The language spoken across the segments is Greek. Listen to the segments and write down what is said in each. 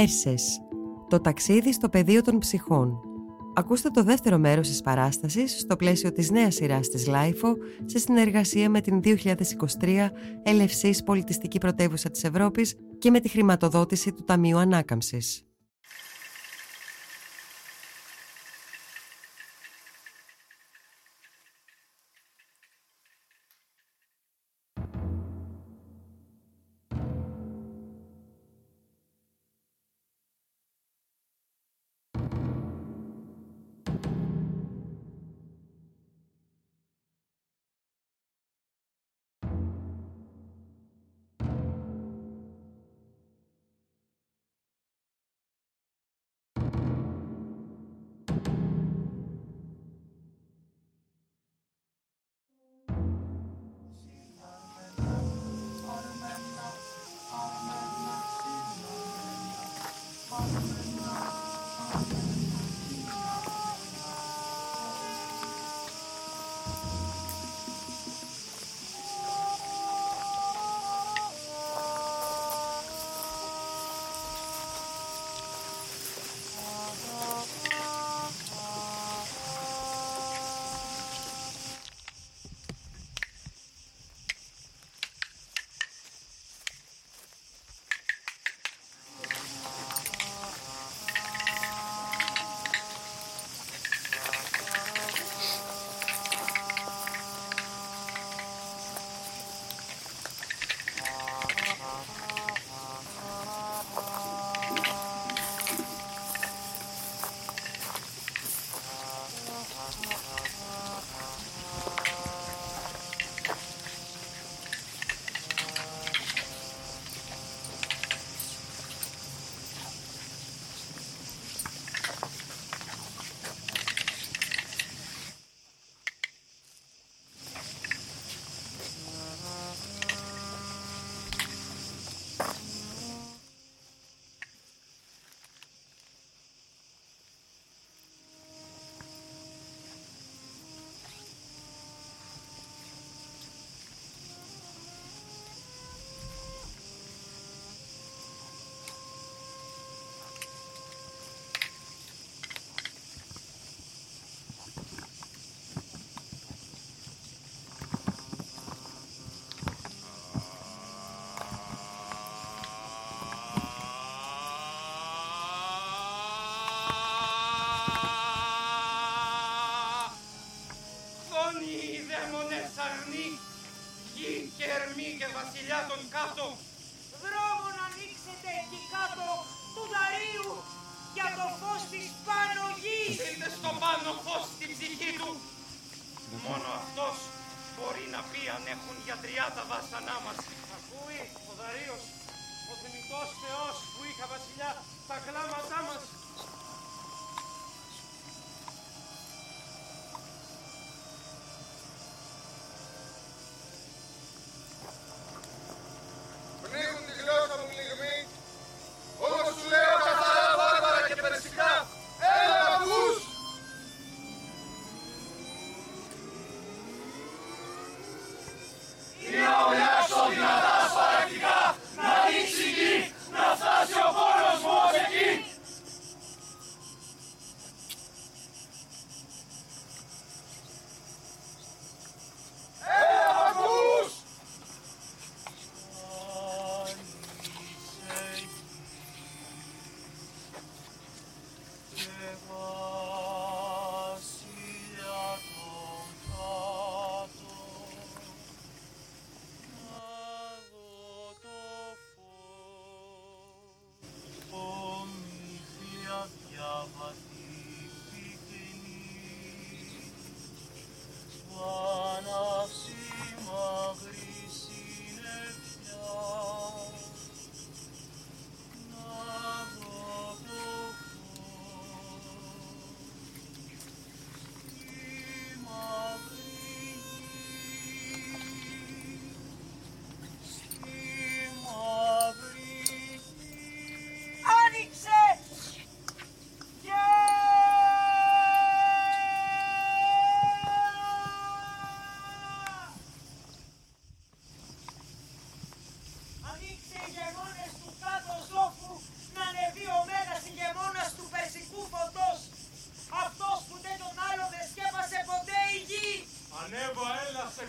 Πέρσες. Το ταξίδι στο πεδίο των ψυχών. Ακούστε το δεύτερο μέρος της παράστασης στο πλαίσιο της νέας σειράς της LIFO σε συνεργασία με την 2023 Ελευσής Πολιτιστική Πρωτεύουσα της Ευρώπης και με τη χρηματοδότηση του Ταμείου Ανάκαμψης.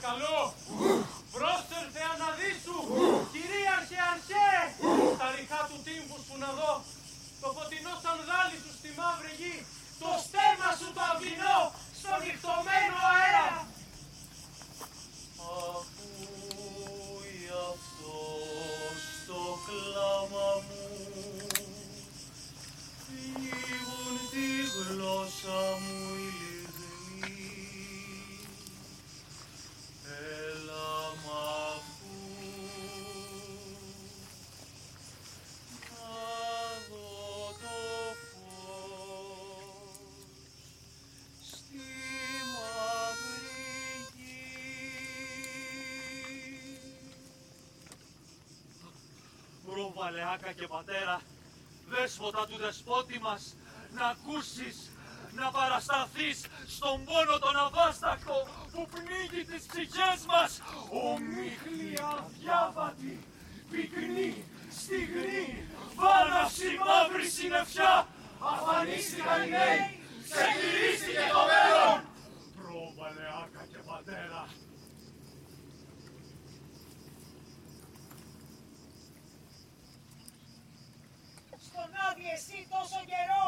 Σε Προβαλεάκα και πατέρα, δέσποτα του δεσπότη μας, να ακούσεις, να παρασταθείς στον πόνο τον αβάστακτο που πνίγει τις ψυχές μας. Ομίχλη αδιάβατη, πυκνή, στιγνή, βάναυση μαύρη συννεφιά, αφανίστηκαν οι νέοι, ξεκυρίστηκε το μέλλον. Προβαλεάκα και πατέρα, στον άδει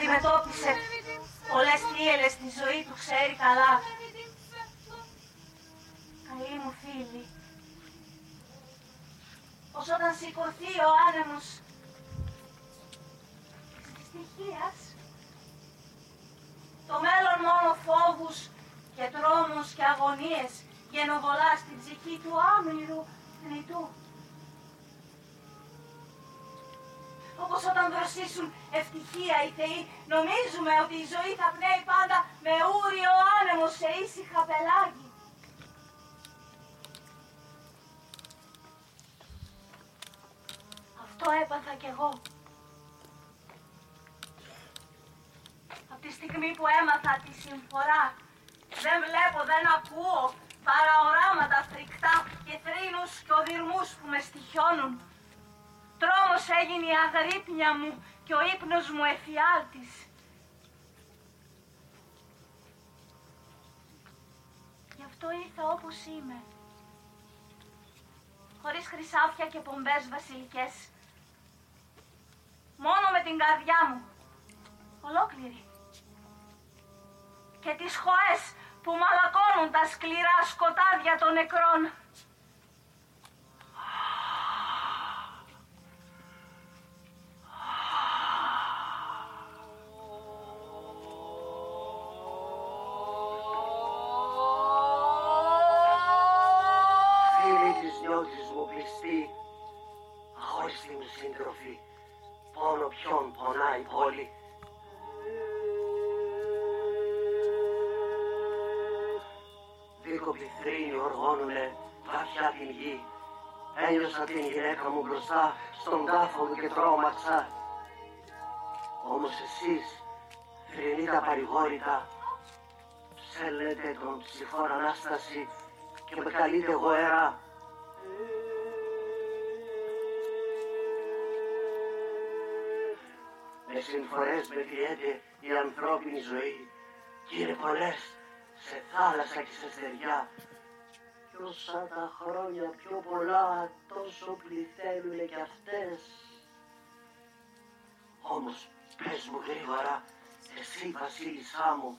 αντιμετώπισε πολλές θύελες στη ζωή του ξέρει καλά. Καλή μου φίλη, πως όταν σηκωθεί ο άνεμος της δυστυχίας, το μέλλον μόνο φόβους και τρόμους και αγωνίες γενοβολά στην ψυχή του άμυρου θνητού. Δροσίσουν ευτυχία οι θεοί, νομίζουμε ότι η ζωή θα πνέει πάντα με ούριο άνεμο σε ήσυχα πελάγι. Αυτό έπαθα κι εγώ. Από τη στιγμή που έμαθα τη συμφορά, δεν βλέπω, δεν ακούω παρά οράματα φρικτά και θρήνους και οδυρμούς που με στοιχιώνουν. Τρόμος έγινε η αγρύπνια μου και ο ύπνος μου εφιάλτης. Γι' αυτό ήρθα όπως είμαι. Χωρίς χρυσάφια και πομπές βασιλικές. Μόνο με την καρδιά μου. ολόκληρη. Και τις χωές που μαλακώνουν τα σκληρά σκοτάδια των νεκρών. Βαθιά την γη. Ένιωσα την γυναίκα μου μπροστά στον τάφο μου και τρόμαξα. Όμως εσείς, θρηνοί τα παρηγόρητα, ψέλνετε τον ψυφόρο Ανάσταση και με καλείτε γοέρα. Με συμφορές μετριέται η ανθρώπινη ζωή και είναι πολλές σε θάλασσα και σε στεριά. Κι όσα τα χρόνια πιο πολλά τόσο πληθαίνουνε κι αυτές. Όμως πες μου γρήγορα, εσύ βασίλισσά μου,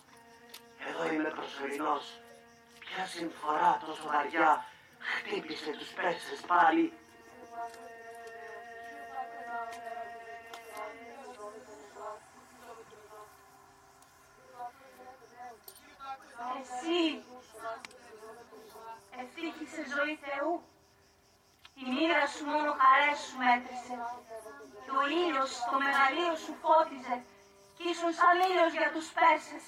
εδώ είμαι προσωρινός. Ποια συμφορά τόσο βαριά χτύπησε τους Πέρσες πάλι. Εσύ, ευτύχησε ζωή Θεού. Η μοίρα σου μόνο χαρές σου μέτρησε. Και ο ήλιος το μεγαλείο σου φώτιζε κι ήσουν σαν ήλιος για τους Πέρσες.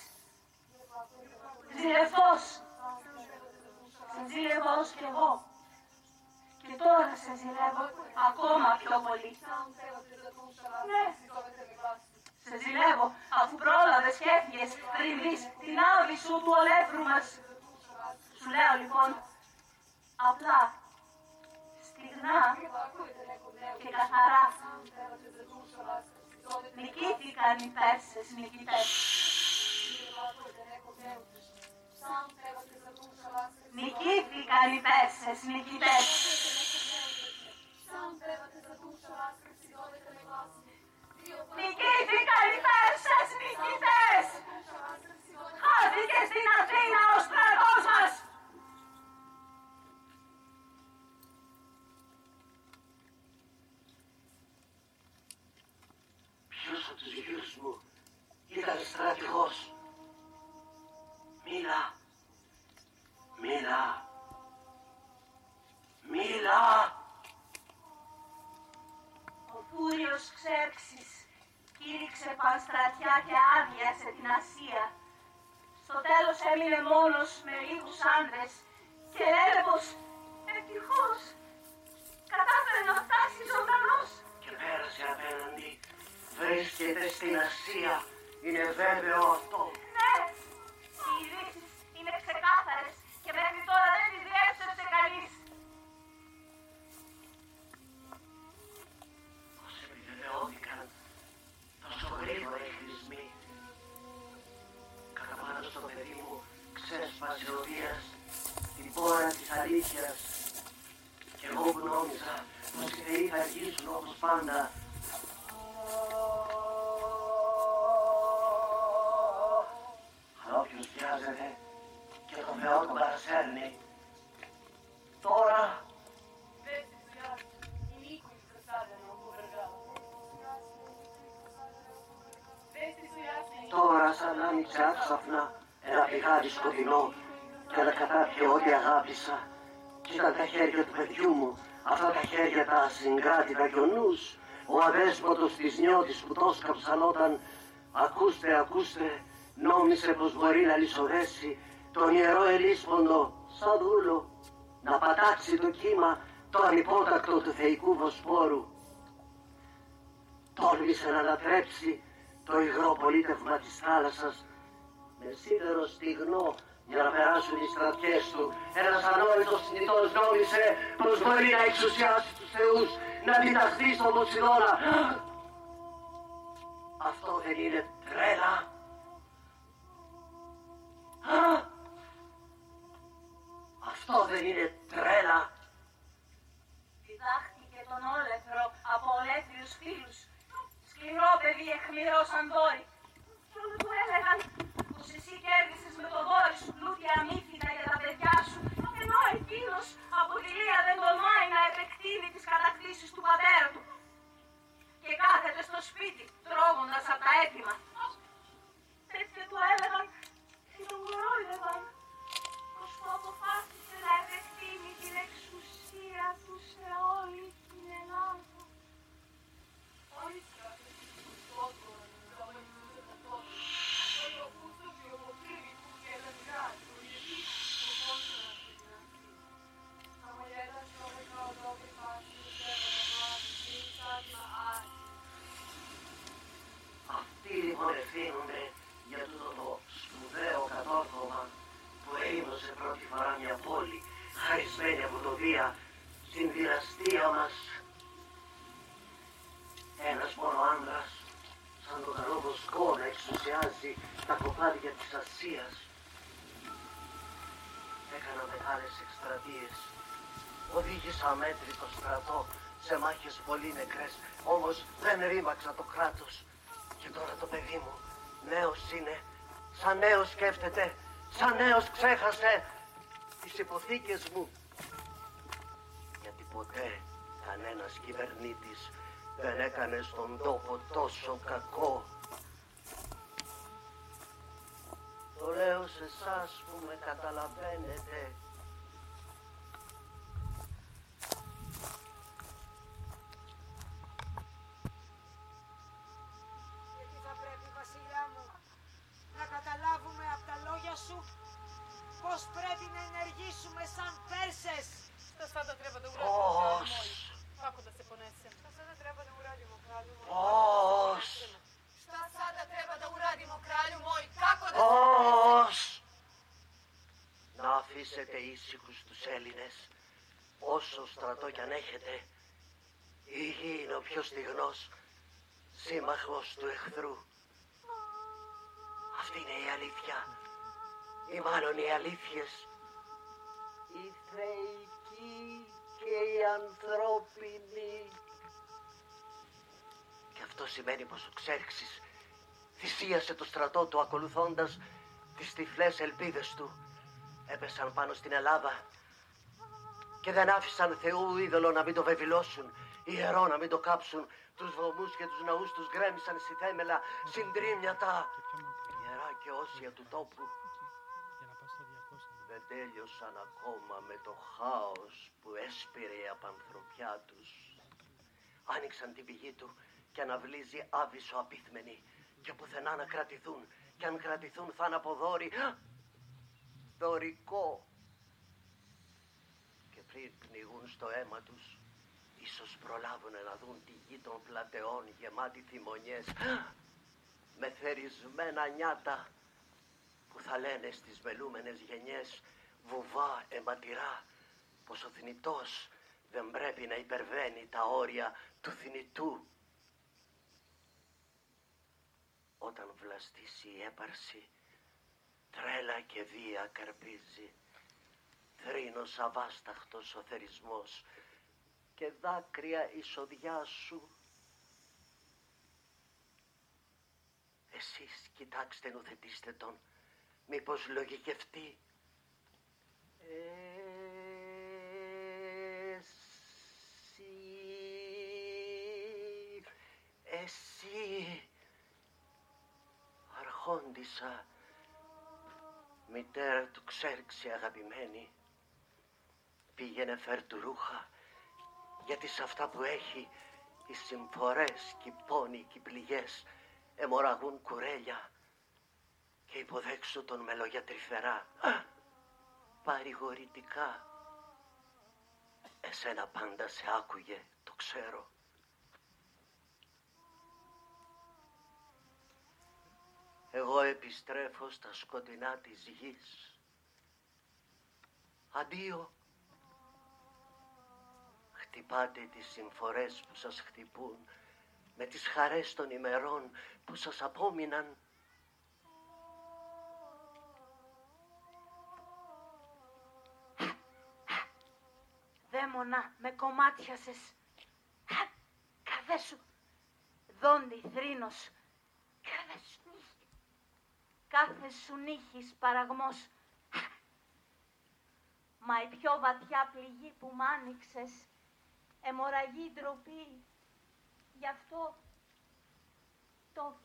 Ζηλευτός. Σε ζήλευα ως κι εγώ. Και τώρα σε ζηλεύω ακόμα πιο πολύ. Ναι, σε ζηλεύω αφού πρόλαβες και έφυγες πριν δεις την άβη σου του ολέθρου μας. Σου λέω λοιπόν, απλά, στιγνά και καθαρά. Νικήθηκαν οι Πέρσες νικητές. Νικήθηκαν οι Πέρσες νικητές. Νικήθηκαν οι Πέρσες νικητές. Χάθηκε στην Αθήνα ο στρατός μας. Μίλα. Ο Φούριος Ξέρξης κήρυξε πανστρατιά και άδειασε την Ασία. Στο τέλος έμεινε μόνος με λίγους άντρες και έλεπος, ευτυχώς, κατάφερε να φτάσει ζωντανός. Και πέρασε απέναντι. Βρίσκεται στην Ασία. Είναι βέβαιο αυτό. Ξέσπασε ο Δίας την πόρα της αλήθειας. Και εγώ που νόμιζα πως οι θεοί θα αργήσουν όπως πάντα. Αλλά όποιος βιάζεται και το Θεό τον παρασέρνει. Τώρα Τώρα σαν άνοιξε άξαφνα ένα πηγάδι σκοτεινό και ανακατάπιε ό,τι αγάπησα. Κι ήταν τα χέρια του παιδιού μου, αυτά τα χέρια τα ασυγκράτητα κι ο νους, ο αδέσποτος της νιώτης που το σκαψαν όταν ακούστε, ακούστε, νόμισε πως μπορεί να λησοδέσει τον ιερό ελίσποντο σαν δούλο να πατάξει το κύμα το ανυπότακτο του θεϊκού βοσπόρου. Τόλμησε να ανατρέψει το υγρό πολίτευμα της θάλασσας με σίδερο στιγνό για να περάσουν οι στρατιές του. Ένας ανόητος συνητός νόμισε πως μπορεί να εξουσιάσει τους θεούς, να διταχθεί στον Ποσειδώνα. Αυτό δεν είναι τρέλα. Α! Αυτό δεν είναι τρέλα. Διδάχτηκε τον όλεθρο από ολέθριους φίλους. Σκληρό παιδί εχμηρός σαν δόρυ. Εσύ κέρδισες με το δόρυ σου πλούτια αμύθιτα για τα παιδιά σου, ενώ εκείνος από τη Λία δεν τολμάει να επεκτείνει τις κατακτήσεις του πατέρα του. Και κάθεται στο σπίτι, τρώγοντας από τα έτοιμα. Τέτοια του έλεγαν και τον κορόιδευαν. Αμέτρητο στρατό σε μάχες πολύ νεκρές, όμως δεν ρήμαξα το κράτος. Και τώρα το παιδί μου νέος είναι, σαν νέος σκέφτεται, σαν νέος ξέχασε τις υποθήκες μου. Γιατί ποτέ κανένας κυβερνήτης δεν έκανε στον τόπο τόσο κακό. Το λέω σε εσάς που με καταλαβαίνετε. Ήσυχους τους Έλληνες, όσο στρατό κι αν έχετε. Η γη είναι ο πιο στιγνός σύμμαχος του εχθρού. Αυτή είναι η αλήθεια. Ή μάλλον οι αλήθειες. Η θεϊκή και η ανθρώπινη. Και αυτό σημαίνει πως ο Ξέρξης θυσίασε το στρατό του ακολουθώντας τις τυφλές ελπίδες του. Έπεσαν πάνω στην Ελλάδα και δεν άφησαν Θεού είδωλο να μην το βεβηλώσουν, ιερό να μην το κάψουν. Τους βωμούς και τους ναούς τους γκρέμισαν στη θέμελα, συντρίμμιατα, ιερά και όσια του τόπου. Δεν τέλειωσαν ακόμα με το χάος που έσπηρε η απανθρωπιά τους. Άνοιξαν την πηγή του και αναβλύζει άβυσο απίθμενη και πουθενά να κρατηθούν και αν κρατηθούν θα είναι από δόρυ δωρικό και πριν πνιγούν στο αίμα τους ίσως προλάβουν να δουν τη γη των πλατεών γεμάτη θυμονιές με θερισμένα νιάτα που θα λένε στις μελούμενες γενιές βουβά αιματηρά πως ο θνητός δεν πρέπει να υπερβαίνει τα όρια του θνητού. Όταν βλαστήσει η έπαρση, τρέλα και βία καρπίζει. Θρήνος αβάσταχτος ο θερισμός και δάκρυα η σοδιά σου. Εσείς κοιτάξτε νουθετήστε τον, μήπως λογικευτεί. Εσύ, εσύ, αρχόντισα, μητέρα του Ξέρξη αγαπημένη, πήγαινε φέρ του ρούχα, γιατί σε αυτά που έχει οι συμφορές και οι πόνοι και οι πληγές εμοραγούν κουρέλια και υποδέξου τον με λόγια τρυφερά, παρηγορητικά. Εσένα πάντα σε άκουγε, το ξέρω. Εγώ επιστρέφω στα σκοτεινά της γης. Αντίο. Χτυπάτε τις συμφορές που σας χτυπούν με τις χαρές των ημερών που σας απόμειναν. Δαίμονα, με κομμάτιασες. Χα, Καδέ σου. Δόντι, θρήνος. Καδέ σου. Κάθε σου νύχης παραγμός. Μα η πιο βαθιά πληγή που μ' άνοιξες, αιμορραγή ντροπή, γι' αυτό το...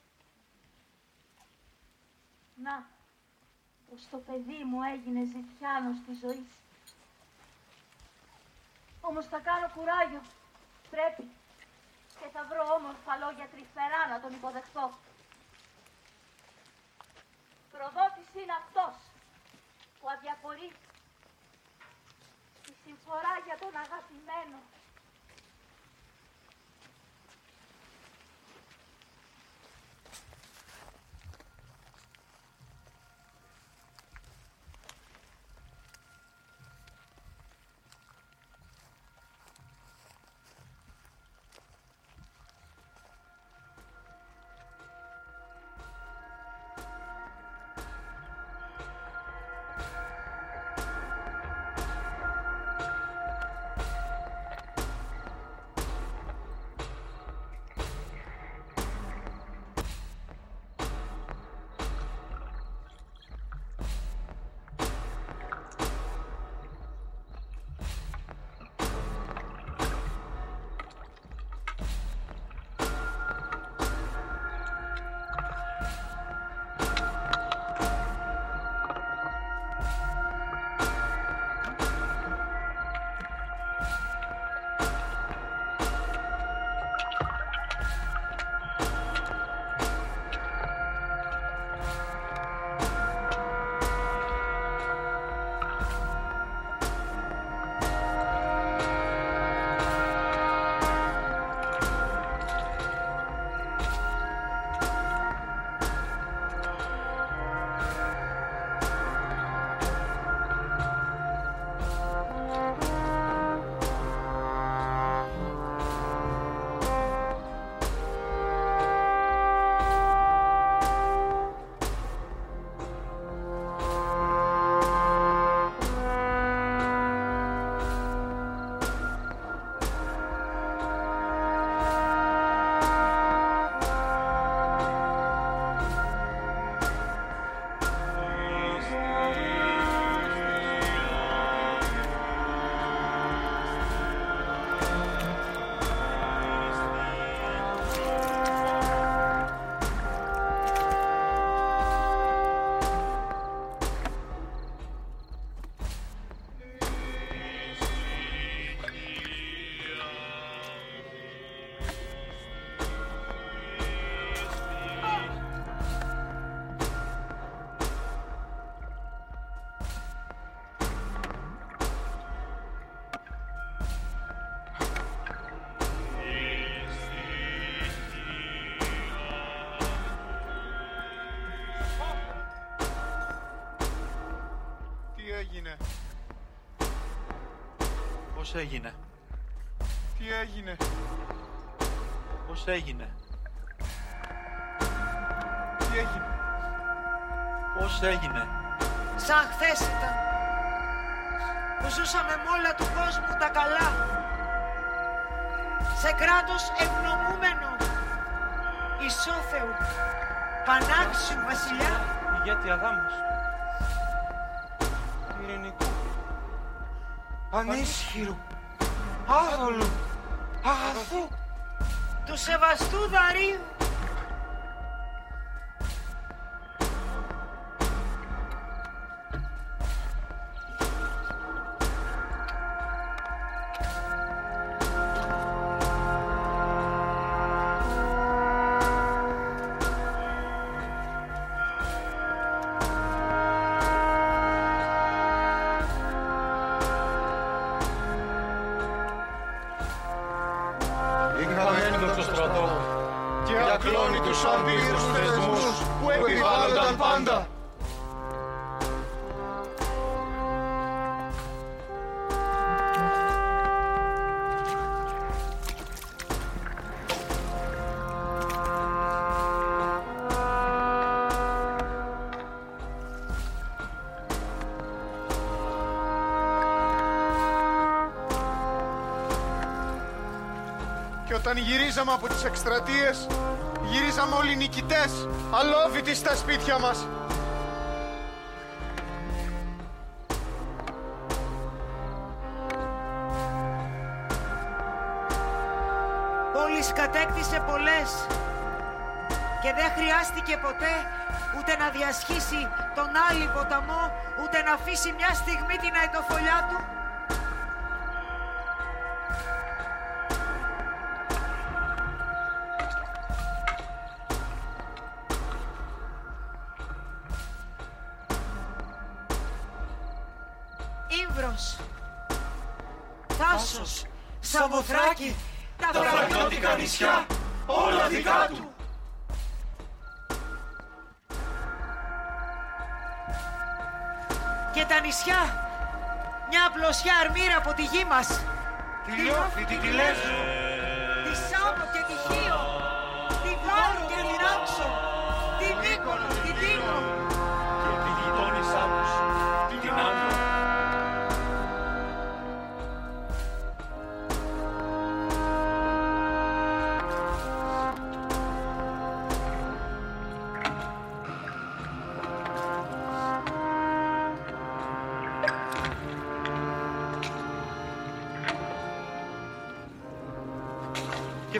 Να, πως το παιδί μου έγινε ζητιάνος της ζωής. Όμως θα κάνω κουράγιο, πρέπει. Και θα βρω όμορφα λόγια τρυφερά να τον υποδεχτώ. Προδότης είναι αυτός που αδιαφορεί τη συμφορά για τον αγαπημένο. Έγινε; Τι έγινε; Πώς έγινε; Τι έγινε; Πώς έγινε; Σαν χθες ήταν. Που ζούσαμε με όλα του κόσμου τα καλά. Σε κράτος ευνομούμενο. Ισόθεου. Πανάξιου βασιλιά. Ηγέτη Αδάμος. Ανίσχυρου. Άδολου. Αγαθού. Του σεβαστού δαρίου. όταν γυρίζαμε από τις εκστρατείες, γυρίζαμε όλοι νικητές, αλόβητοι στα σπίτια μας. Πόλης κατέκτησε πολλές και δεν χρειάστηκε ποτέ ούτε να διασχίσει τον άλλη ποταμό, ούτε να αφήσει μια στιγμή την αιτοφολιά του. Μας. Τη Λιώφη, τη Τηλέσο,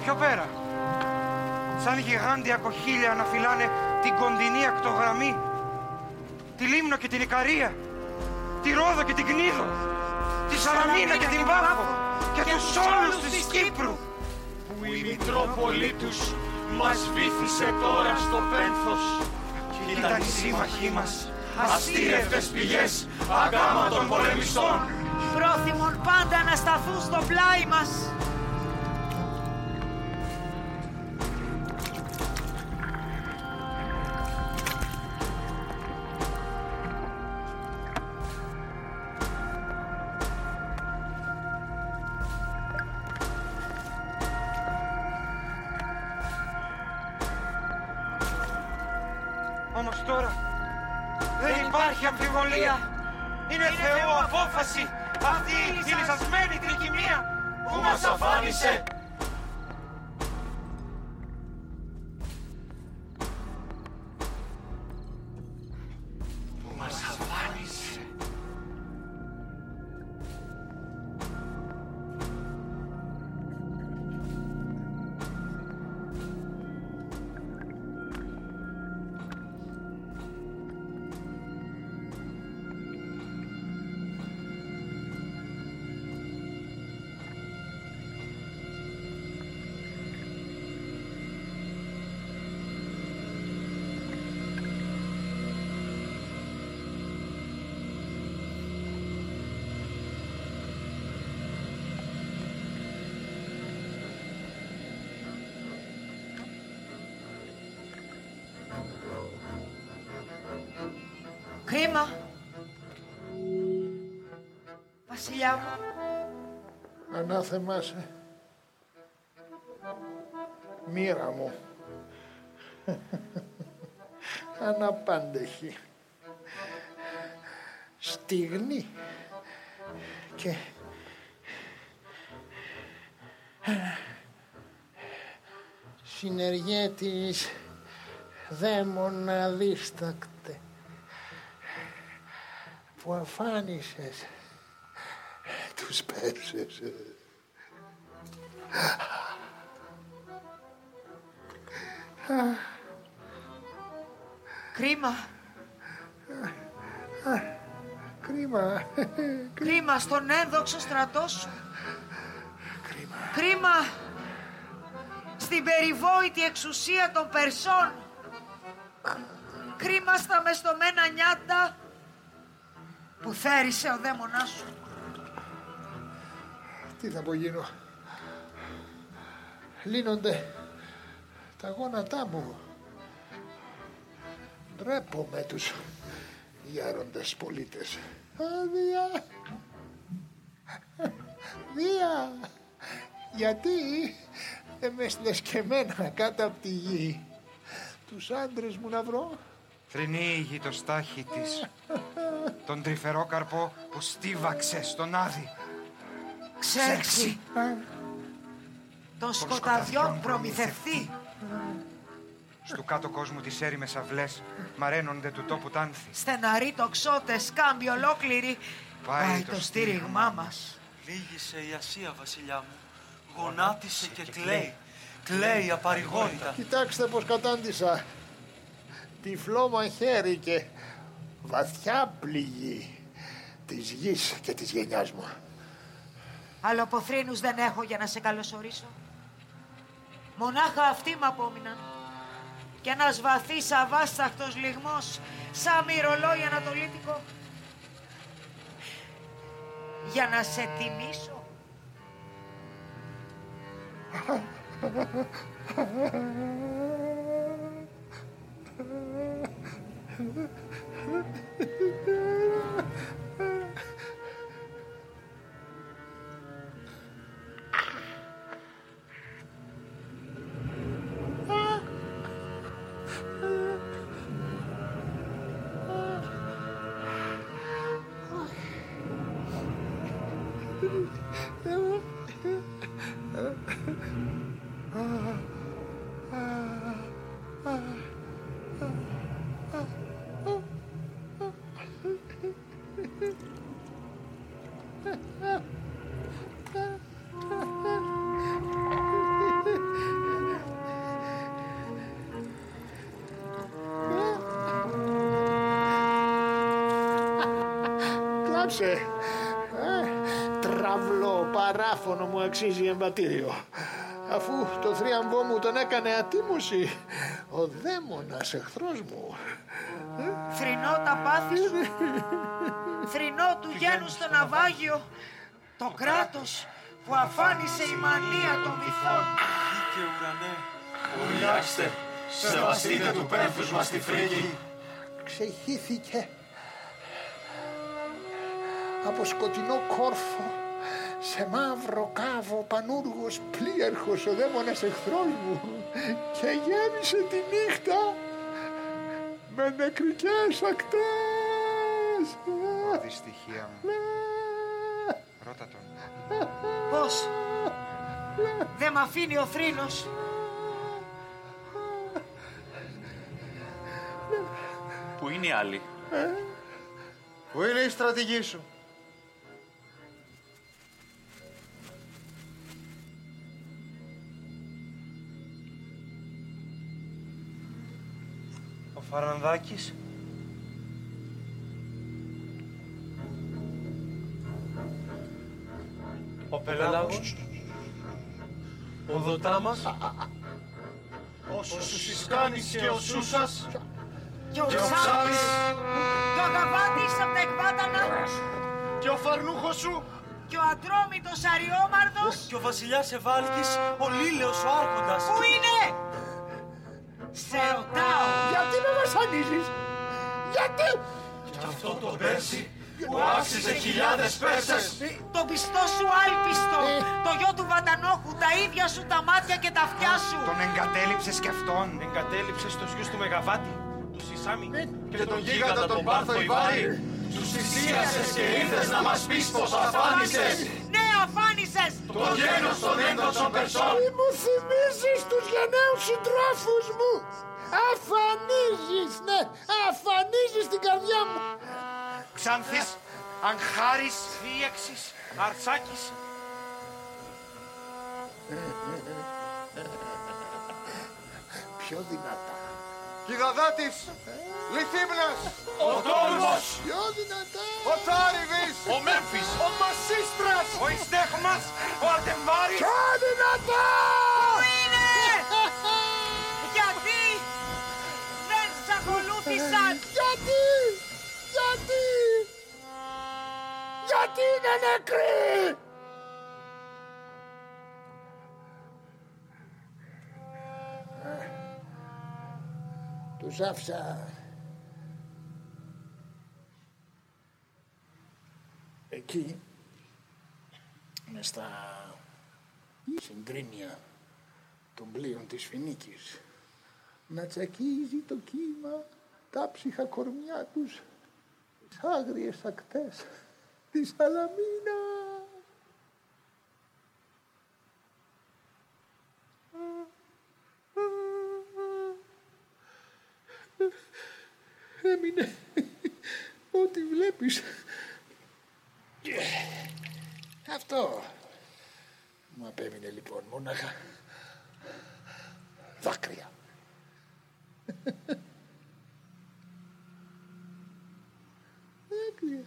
πιο πέρα. Σαν γιγάντια κοχύλια να φυλάνε την κοντινή ακτογραμμή. Τη Λίμνο και την Ικαρία. Τη Ρόδο και την Κνίδο. Τη Σαλαμίνα και την Πάφο. Και τους όλους της Κύπρου. Που η Μητρόπολη τους μας βήθησε τώρα στο πένθος. Και ήταν οι σύμμαχοί μας. Αστήρευτες πηγές, αγάμα των πολεμιστών. Πρόθυμον πάντα να σταθούν στο πλάι μας. Που Ανάθεμά σε. Μοίρα μου. Αναπάντεχη. Στιγνή. Και... Συνεργέτης δαίμον αδίστακτε που αφάνισες τους πέσες. Κρίμα. Κρίμα. Κρίμα στον ένδοξο στρατό σου. Κρίμα. Κρίμα στην περιβόητη εξουσία των Περσών. Κρίμα στα μεστομένα νιάτα που θέρισε ο δαίμονάς σου. Τι θα απογίνω. Λύνονται τα γόνατά μου. Ντρέπομαι τους γέροντες πολίτες. Αδεία. Δία. Γιατί δεν με έστειλες και εμένα κάτω από τη γη. Τους άντρες μου να βρω; Θρηνήγει το στάχι της. Τον τρυφερό καρπό που στίβαξε στον άδη. Ξέρξει των σκοταδιών προμηθευτεί. Στου κάτω κόσμου τις έρημες αυλές μαραίνονται του τόπου τάνθη. Στεναροί τοξότες, κάμποι ολόκληροι. Πάει το στήριγμά μας. Λύγησε η Ασία, βασιλιά μου. Γονάτισε και κλαίει. Κλαίει απαρηγόρητα. Κοιτάξτε πως κατάντησα. Τυφλό μαχαίρι και βαθιά πληγή της γης και της γενιάς μου. Αλλά αποθρήνους δεν έχω για να σε καλωσορίσω. Μονάχα αυτοί μ' απόμειναν. Και ένας βαθύς αβάσταχτος λιγμός, σαν μυρολόι ανατολίτικο. Για να σε τιμήσω. Κλάψε. Ε, τραυλό παράφωνο μου αξίζει εμπατήριο. Αφού το θρίαμβό μου τον έκανε ατίμωση ο δαίμονας εχθρός μου. Θρηνώ τα πάθη σου. Θρηνώ του γένους στο ναυάγιο. Το κράτος που αφάνισε η μανία των βυθών. Και ουρανέ. Ουρλιάξτε, σεβαστείτε του πένθους μας τη φρίκη. Ξεχύθηκε από σκοτεινό κόρφο σε μαύρο κάβο πανούργος πλοίαρχος ο δαίμονας εχθρός μου και γέμισε τη νύχτα με νεκρικές ακτές. Δυστυχία μου. Ρώτα τον. Πώς; Δεν μ' αφήνει ο θρήνος. Πού είναι οι άλλοι; Πού είναι η στρατηγή σου; Φαρανδάκης. Ο Πελάγος, ο Δοτάμας, ο Σουσισκάνης και ο Σούσας Και ο Και ο Ψάρης. Ψάρης. Και ο Γαβάτης απ' τα εκβάτανα. Και ο φαρνούχος σου. Και ο Αντρόμητος Αριόμαρδος. και ο βασιλιάς Ευάλκης, ο Λίλεος ο Άρχοντας. Πού είναι. Βασανίζεις, γιατί; Κι αυτό το Πέρσι που άξιζε χιλιάδες Πέρσες. Το πιστό σου άλπιστο. Το γιο του Βατανόχου. Τα ίδια σου τα μάτια και τα αυτιά σου. Τον εγκατέλειψες και αυτόν. Εγκατέλειψες στους γιους του Μεγαβάτη, του Σισάμι Και τον γίγαντα τον Πάρθο Ιβάρη. Τους θυσίασες και ήρθες να μας πεις πως αφάνισες. Ναι, αφάνισες. Το γένος των έντοξων Περσών. Μη μου θυμίζεις τους γενναίους συντρόφους μου. Αφανίζεις, ναι, αφανίζεις την καρδιά μου. Ξάνθης, Αγχάρης, Φίεξης, Αρσάκης, Πιο δυνατά. Κιδαδάτης. Λιθύμνας. Ο Τόλμος. Πιο δυνατά. Ο Θάριδης. ο Μέμφης, Ο Μασίστρας. ο Ιστέχμας, ο Αρτεμβάρης. Πιο δυνατά. Γιατί είναι νεκροί; Τους άφησα εκεί μες στα συγκρίνια των πλοίων της Φινίκης να τσακίζει το κύμα τα ψυχα κορμιά τους τις άγριες ακτές της Σαλαμίνα. Έμεινε ό,τι βλέπεις. Αυτό μου απέμεινε λοιπόν μόναχα δάκρυα. Δάκρυα.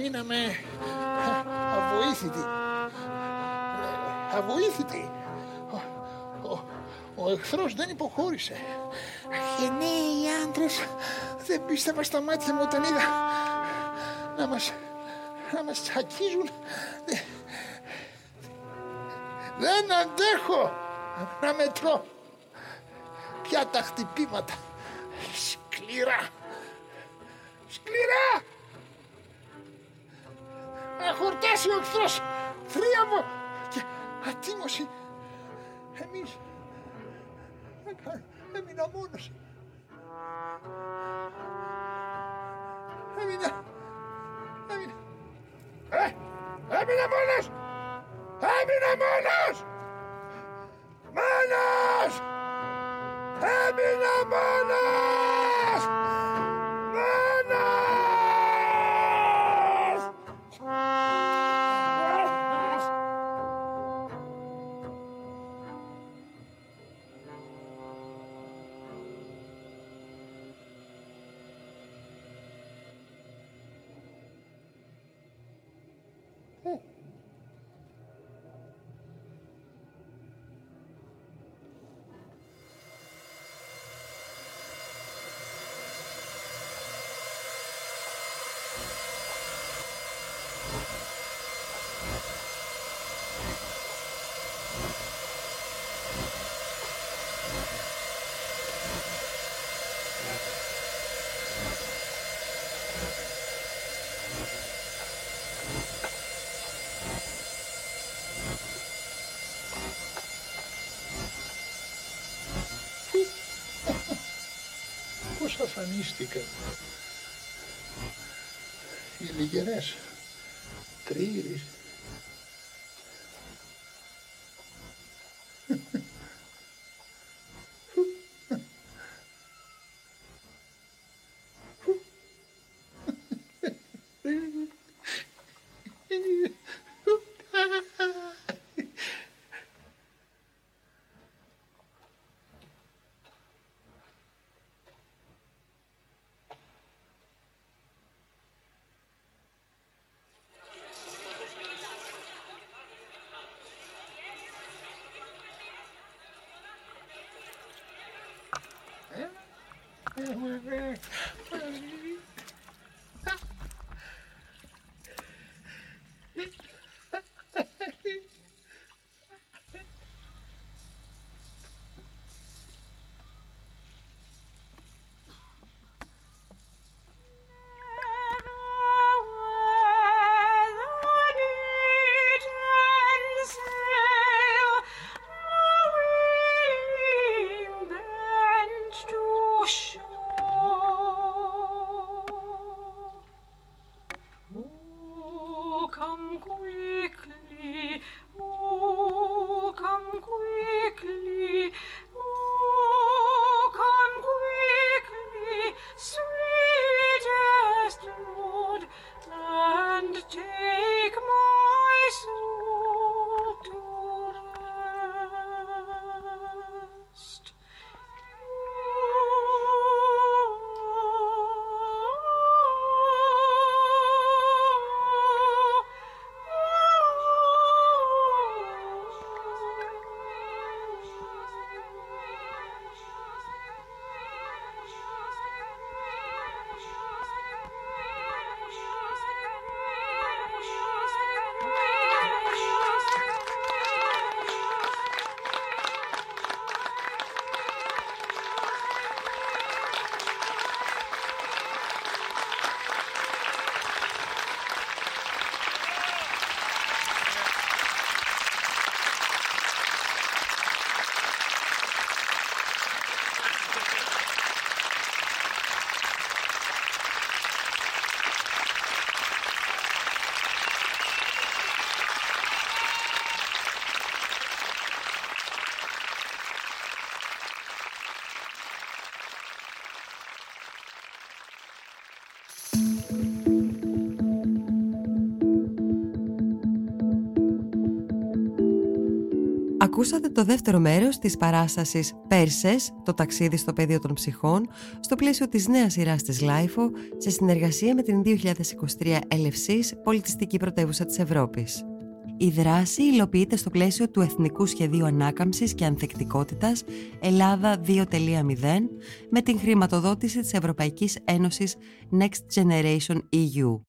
Μείναμε αβοήθητοι. Αβοήθητοι. Ο, ο, ο εχθρός δεν υποχώρησε. Γενναίοι άντρες δεν πίστευα στα μάτια μου όταν είδα να μας, να μας τσακίζουν. Δεν αντέχω να μετρώ πια τα χτυπήματα. Σκληρά. Σκληρά να χορτάσει ο εχθρός. Θρίαμβο και ατίμωση. Εμείς. Έμεινα μόνος. Έμεινα, έμεινα, ε, έμεινα μόνος, έμεινα μόνος, μόνος, έμεινα μόνος, αφανίστηκαν οι λιγερές τρίρεις. Oh, my God. Ακούσατε το δεύτερο μέρος της παράστασης «Πέρσες, το ταξίδι στο πεδίο των ψυχών» στο πλαίσιο της νέας σειράς της LiFO σε συνεργασία με την 2023 Ελευσίς Πολιτιστική Πρωτεύουσα της Ευρώπης. Η δράση υλοποιείται στο πλαίσιο του Εθνικού Σχεδίου Ανάκαμψης και Ανθεκτικότητας Ελλάδα 2.0 με την χρηματοδότηση της Ευρωπαϊκής Ένωσης Next Generation EU.